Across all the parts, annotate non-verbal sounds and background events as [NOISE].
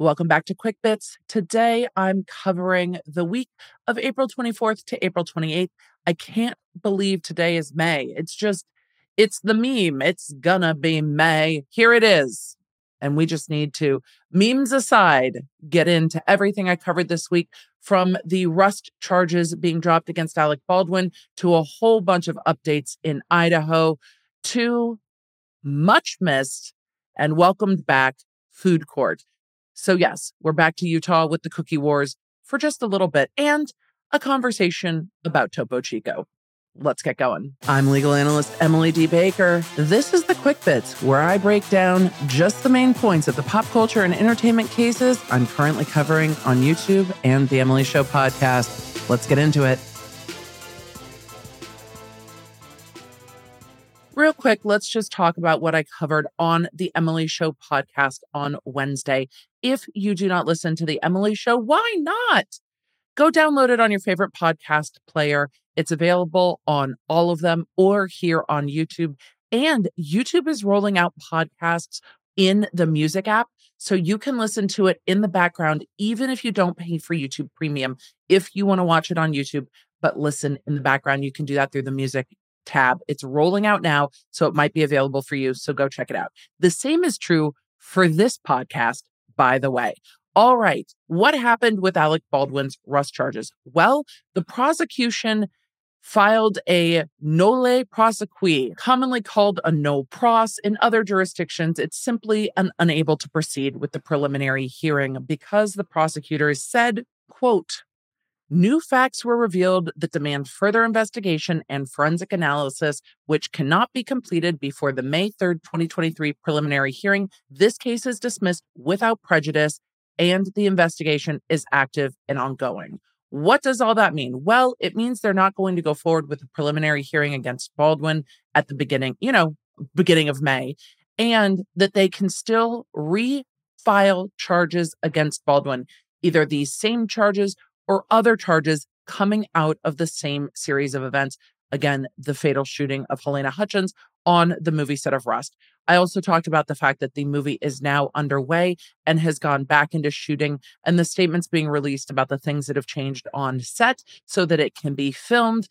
Welcome back to Quick Bits. Today I'm covering the week of April 24th to April 28th. I can't believe today is May. It's just, it's the meme. It's gonna be May. Here it is. And we just need to, memes aside, get into everything I covered this week from the Rust charges being dropped against Alec Baldwin to a whole bunch of updates in Idaho to much missed and welcomed back food court. So, yes, we're back to Utah with the cookie wars for just a little bit and a conversation about Topo Chico. Let's get going. I'm legal analyst Emily D. Baker. This is the Quick Bits, where I break down just the main points of the pop culture and entertainment cases I'm currently covering on YouTube and the Emily Show podcast. Let's get into it. Real quick, let's just talk about what I covered on the Emily Show podcast on Wednesday. If you do not listen to the Emily Show, why not? Go download it on your favorite podcast player. It's available on all of them or here on YouTube. And YouTube is rolling out podcasts in the music app. So you can listen to it in the background, even if you don't pay for YouTube Premium. If you want to watch it on YouTube, but listen in the background, you can do that through the music tab. It's rolling out now, so it might be available for you. So go check it out. The same is true for this podcast, by the way. All right, what happened with Alec Baldwin's Rust charges? Well, the prosecution filed a nolle prosequi, commonly called a no pros. In other jurisdictions, it's simply an unable to proceed with the preliminary hearing because the prosecutors said, quote, New facts were revealed that demand further investigation and forensic analysis, which cannot be completed before the May 3rd, 2023 preliminary hearing. This case is dismissed without prejudice, and the investigation is active and ongoing. What does all that mean? Well, it means they're not going to go forward with a preliminary hearing against Baldwin at the beginning, you know, beginning of May, and that they can still refile charges against Baldwin, either these same charges or other charges coming out of the same series of events. Again, the fatal shooting of Halyna Hutchins on the movie set of Rust. I also talked about the fact that the movie is now underway and has gone back into shooting, and the statements being released about the things that have changed on set so that it can be filmed,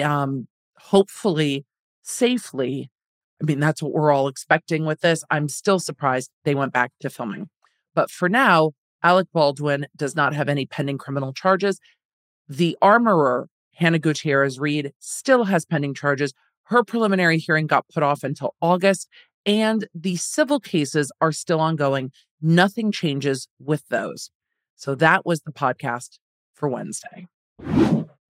um, hopefully safely. I mean, that's what we're all expecting with this. I'm still surprised they went back to filming. But for now, Alec Baldwin does not have any pending criminal charges. The armorer, Hannah Gutierrez Reed, still has pending charges. Her preliminary hearing got put off until August, and the civil cases are still ongoing. Nothing changes with those. So that was the podcast for Wednesday.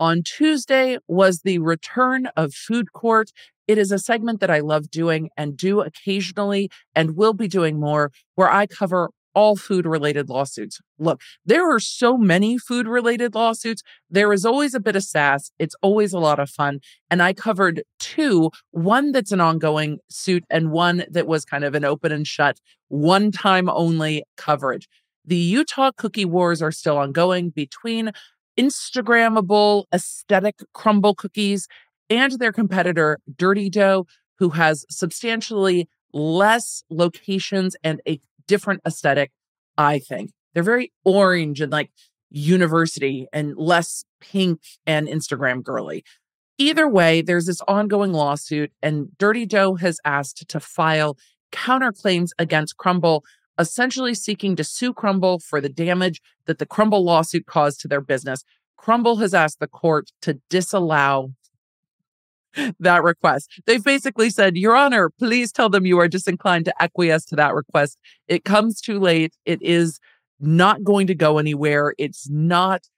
On Tuesday was the return of Food Court. It is a segment that I love doing and do occasionally and will be doing more, where I cover all food related lawsuits. Look, there are so many food related lawsuits. There is always a bit of sass. It's always a lot of fun. And I covered two one that's an ongoing suit, and one that was kind of an open and shut, one time only coverage. The Utah cookie wars are still ongoing between Instagrammable aesthetic Crumbl cookies and their competitor, Dirty Dough, who has substantially less locations and a different aesthetic, I think. They're very orange and like university and less pink and Instagram girly. Either way, there's this ongoing lawsuit, and Dirty Dough has asked to file counterclaims against Crumbl, essentially seeking to sue Crumbl for the damage that the Crumbl lawsuit caused to their business. Crumbl has asked the court to disallow that request. They've basically said, Your Honor, please tell them you are disinclined to acquiesce to that request. It comes too late. It is not going to go anywhere. It's not,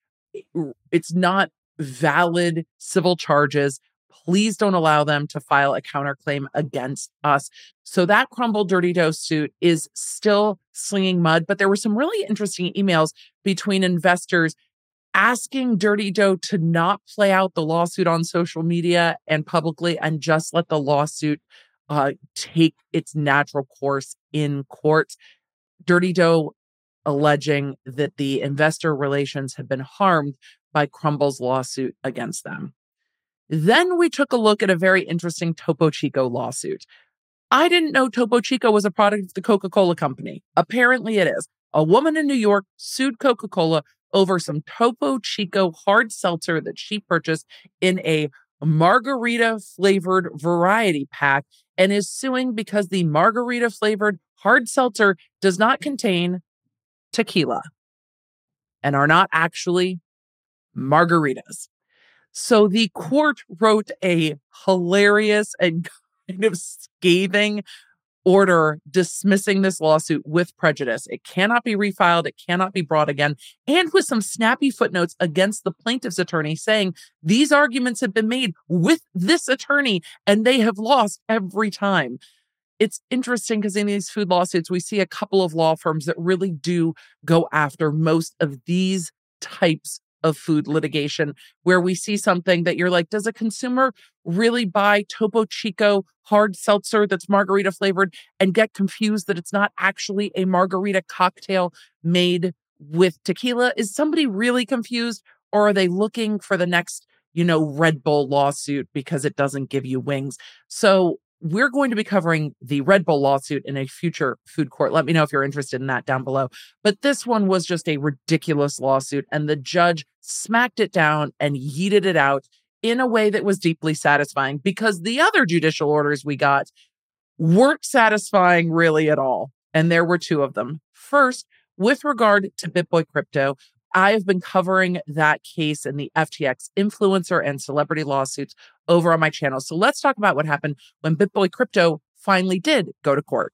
it's not valid civil charges. Please don't allow them to file a counterclaim against us. So that Crumbl Dirty Dough suit is still slinging mud, but there were some really interesting emails between investors asking Dirty Dough to not play out the lawsuit on social media and publicly and just let the lawsuit uh, take its natural course in court. Dirty Dough alleging that the investor relations have been harmed by Crumbl's lawsuit against them. Then we took a look at a very interesting Topo Chico lawsuit. I didn't know Topo Chico was a product of the Coca Cola Company. Apparently, it is. A woman in New York sued Coca Cola over some Topo Chico hard seltzer that she purchased in a margarita flavored variety pack and is suing because the margarita flavored hard seltzer does not contain tequila and are not actually margaritas. So the court wrote a hilarious and [LAUGHS] kind of scathing order dismissing this lawsuit with prejudice. It cannot be refiled, it cannot be brought again, and with some snappy footnotes against the plaintiff's attorney saying these arguments have been made with this attorney and they have lost every time. It's interesting because in these food lawsuits, we see a couple of law firms that really do go after most of these types of food litigation where we see something that you're like, does a consumer really buy Topo Chico hard seltzer that's margarita flavored and get confused that it's not actually a margarita cocktail made with tequila? Is somebody really confused or are they looking for the next, you know, Red Bull lawsuit because it doesn't give you wings? So we're going to be covering the Red Bull lawsuit in a future food court. Let me know if you're interested in that down below. But this one was just a ridiculous lawsuit, and the judge smacked it down and yeeted it out in a way that was deeply satisfying because the other judicial orders we got weren't satisfying really at all. And there were two of them. First, with regard to BitBoy Crypto, I have been covering that case in the FTX influencer and celebrity lawsuits over on my channel. So let's talk about what happened when BitBoy Crypto finally did go to court.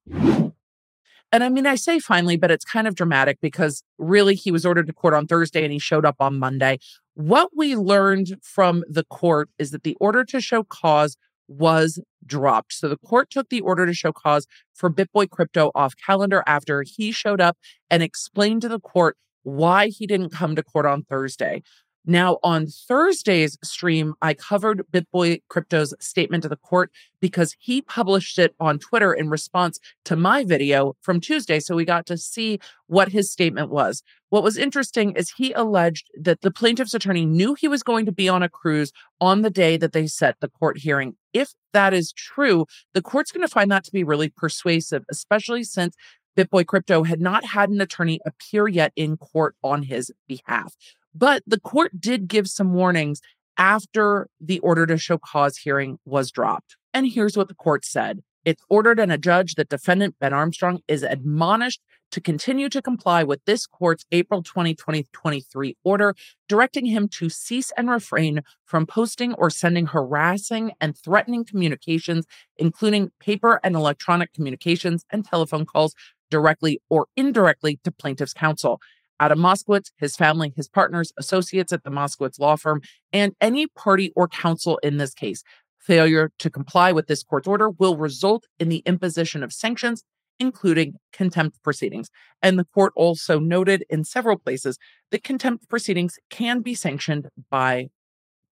And I mean, I say finally, but it's kind of dramatic because really he was ordered to court on Thursday and he showed up on Monday. What we learned from the court is that the order to show cause was dropped. So the court took the order to show cause for BitBoy Crypto off calendar after he showed up and explained to the court why he didn't come to court on Thursday. Now, on Thursday's stream, I covered BitBoy Crypto's statement to the court because he published it on Twitter in response to my video from Tuesday. So we got to see what his statement was. What was interesting is he alleged that the plaintiff's attorney knew he was going to be on a cruise on the day that they set the court hearing. If that is true, the court's going to find that to be really persuasive, especially since BitBoy Crypto had not had an attorney appear yet in court on his behalf. But the court did give some warnings after the order to show cause hearing was dropped. And here's what the court said It's ordered and a judge that defendant Ben Armstrong is admonished to continue to comply with this court's April 20, 2023 order, directing him to cease and refrain from posting or sending harassing and threatening communications, including paper and electronic communications and telephone calls directly or indirectly to plaintiff's counsel. Adam Moskowitz, his family, his partners, associates at the Moskowitz law firm, and any party or counsel in this case. Failure to comply with this court's order will result in the imposition of sanctions, including contempt proceedings. And the court also noted in several places that contempt proceedings can be sanctioned by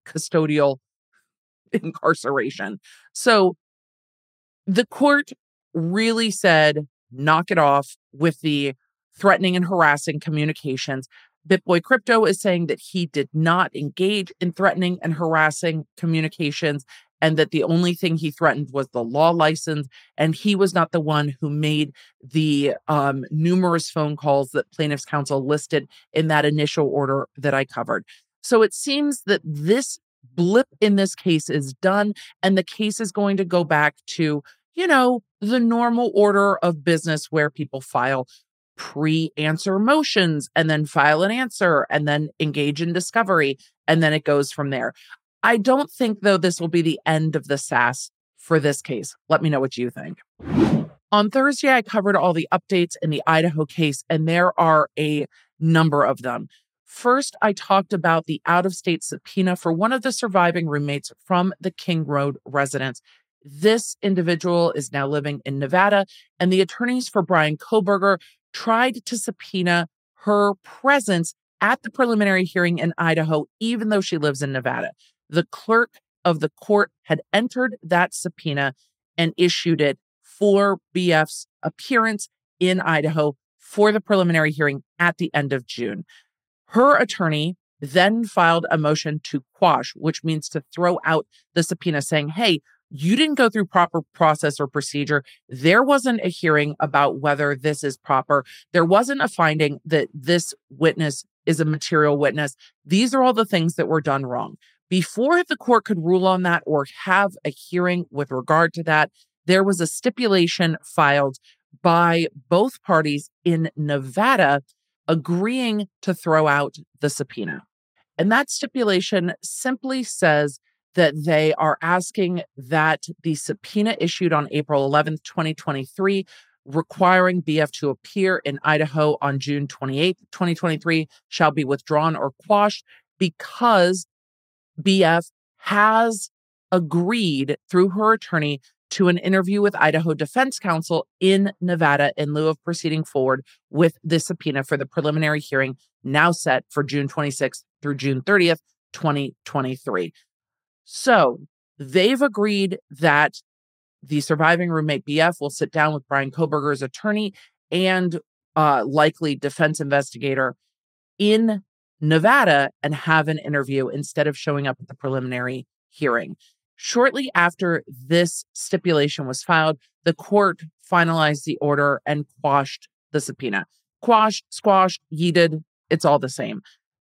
custodial [LAUGHS] incarceration. So the court really said knock it off with the threatening and harassing communications. BitBoy Crypto is saying that he did not engage in threatening and harassing communications and that the only thing he threatened was the law license and he was not the one who made the um, numerous phone calls that plaintiffs counsel listed in that initial order that i covered so it seems that this blip in this case is done and the case is going to go back to you know, the normal order of business where people file pre answer motions and then file an answer and then engage in discovery. And then it goes from there. I don't think, though, this will be the end of the sass for this case. Let me know what you think. On Thursday, I covered all the updates in the Idaho case, and there are a number of them. First, I talked about the out of state subpoena for one of the surviving roommates from the King Road residence. This individual is now living in Nevada, and the attorneys for Bryan Kohberger tried to subpoena her presence at the preliminary hearing in Idaho, even though she lives in Nevada. The clerk of the court had entered that subpoena and issued it for BF's appearance in Idaho for the preliminary hearing at the end of June. Her attorney then filed a motion to quash, which means to throw out the subpoena, saying, hey, You didn't go through proper process or procedure. There wasn't a hearing about whether this is proper. There wasn't a finding that this witness is a material witness. These are all the things that were done wrong. Before the court could rule on that or have a hearing with regard to that, there was a stipulation filed by both parties in Nevada agreeing to throw out the subpoena. And that stipulation simply says that they are asking that the subpoena issued on April 11th, 2023, requiring BF to appear in Idaho on June 28th, 2023, shall be withdrawn or quashed because BF has agreed through her attorney to an interview with Idaho Defense Counsel in Nevada in lieu of proceeding forward with the subpoena for the preliminary hearing now set for June 26th through June 30th, 2023. So they've agreed that the surviving roommate BF will sit down with Bryan Kohberger's attorney and uh, likely defense investigator in Nevada and have an interview instead of showing up at the preliminary hearing. Shortly after this stipulation was filed, the court finalized the order and quashed the subpoena. Quashed, squashed, yeeted, it's all the same.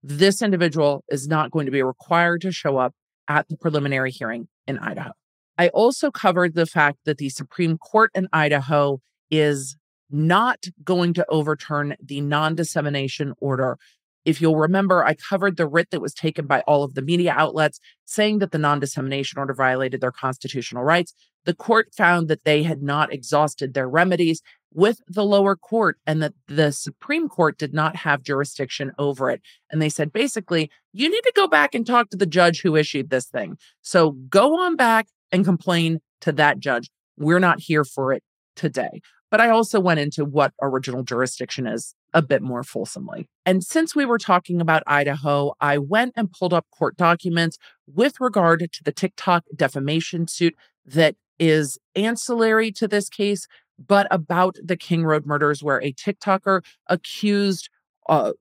This individual is not going to be required to show up at the preliminary hearing in Idaho. I also covered the fact that the Supreme Court in Idaho is not going to overturn the non dissemination order if you'll remember, I covered the writ that was taken by all of the media outlets saying that the non dissemination order violated their constitutional rights. The court found that they had not exhausted their remedies with the lower court and that the Supreme Court did not have jurisdiction over it. And they said, basically, you need to go back and talk to the judge who issued this thing. So go on back and complain to that judge. We're not here for it today. But I also went into what original jurisdiction is a bit more fulsomely. And since we were talking about Idaho, I went and pulled up court documents with regard to the TikTok defamation suit that is ancillary to this case, but about the King Road murders, where a TikToker accused uh,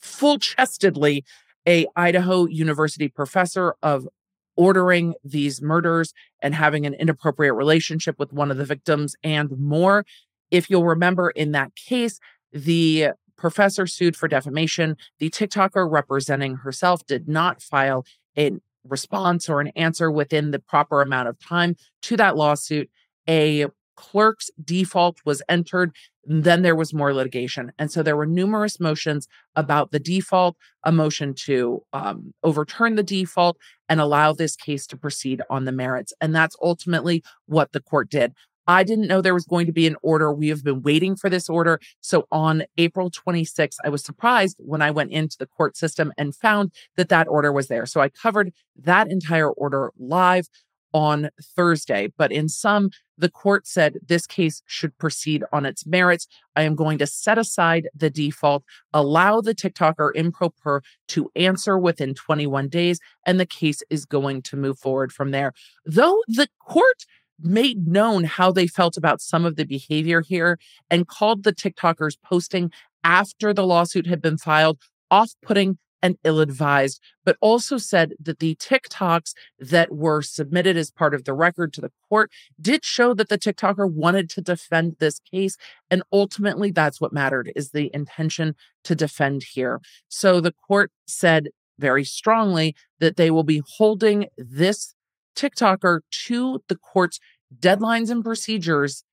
full chestedly a Idaho University professor of ordering these murders and having an inappropriate relationship with one of the victims and more. If you'll remember in that case, the professor sued for defamation. The TikToker representing herself did not file a response or an answer within the proper amount of time to that lawsuit. A clerk's default was entered. Then there was more litigation. And so there were numerous motions about the default, a motion to um, overturn the default and allow this case to proceed on the merits. And that's ultimately what the court did. I didn't know there was going to be an order. We have been waiting for this order. So on April 26th, I was surprised when I went into the court system and found that that order was there. So I covered that entire order live on Thursday. But in sum, the court said this case should proceed on its merits. I am going to set aside the default, allow the TikToker in pro per to answer within 21 days, and the case is going to move forward from there. Though the court made known how they felt about some of the behavior here and called the TikTokers posting after the lawsuit had been filed off putting and ill advised, but also said that the TikToks that were submitted as part of the record to the court did show that the TikToker wanted to defend this case. And ultimately, that's what mattered is the intention to defend here. So the court said very strongly that they will be holding this TikToker to the court's deadlines and procedures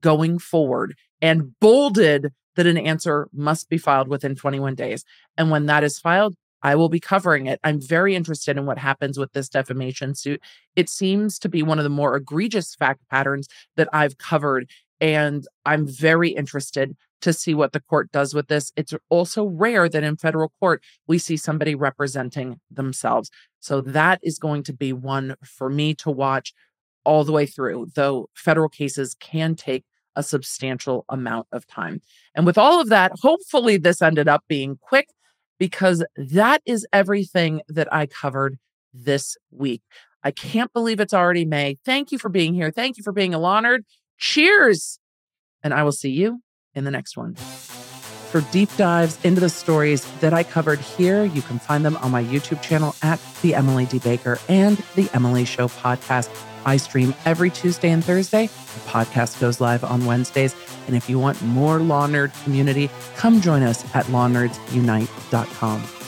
going forward and bolded that an answer must be filed within 21 days. And when that is filed, I will be covering it. I'm very interested in what happens with this defamation suit. It seems to be one of the more egregious fact patterns that I've covered. And I'm very interested to see what the court does with this. It's also rare that in federal court we see somebody representing themselves. So that is going to be one for me to watch all the way through, though federal cases can take a substantial amount of time. And with all of that, hopefully this ended up being quick because that is everything that I covered this week. I can't believe it's already May. Thank you for being here. Thank you for being a Cheers. And I will see you in the next one. For deep dives into the stories that I covered here, you can find them on my YouTube channel at The Emily D. Baker and The Emily Show podcast. I stream every Tuesday and Thursday. The podcast goes live on Wednesdays. And if you want more Law Nerd community, come join us at lawnerdsunite.com.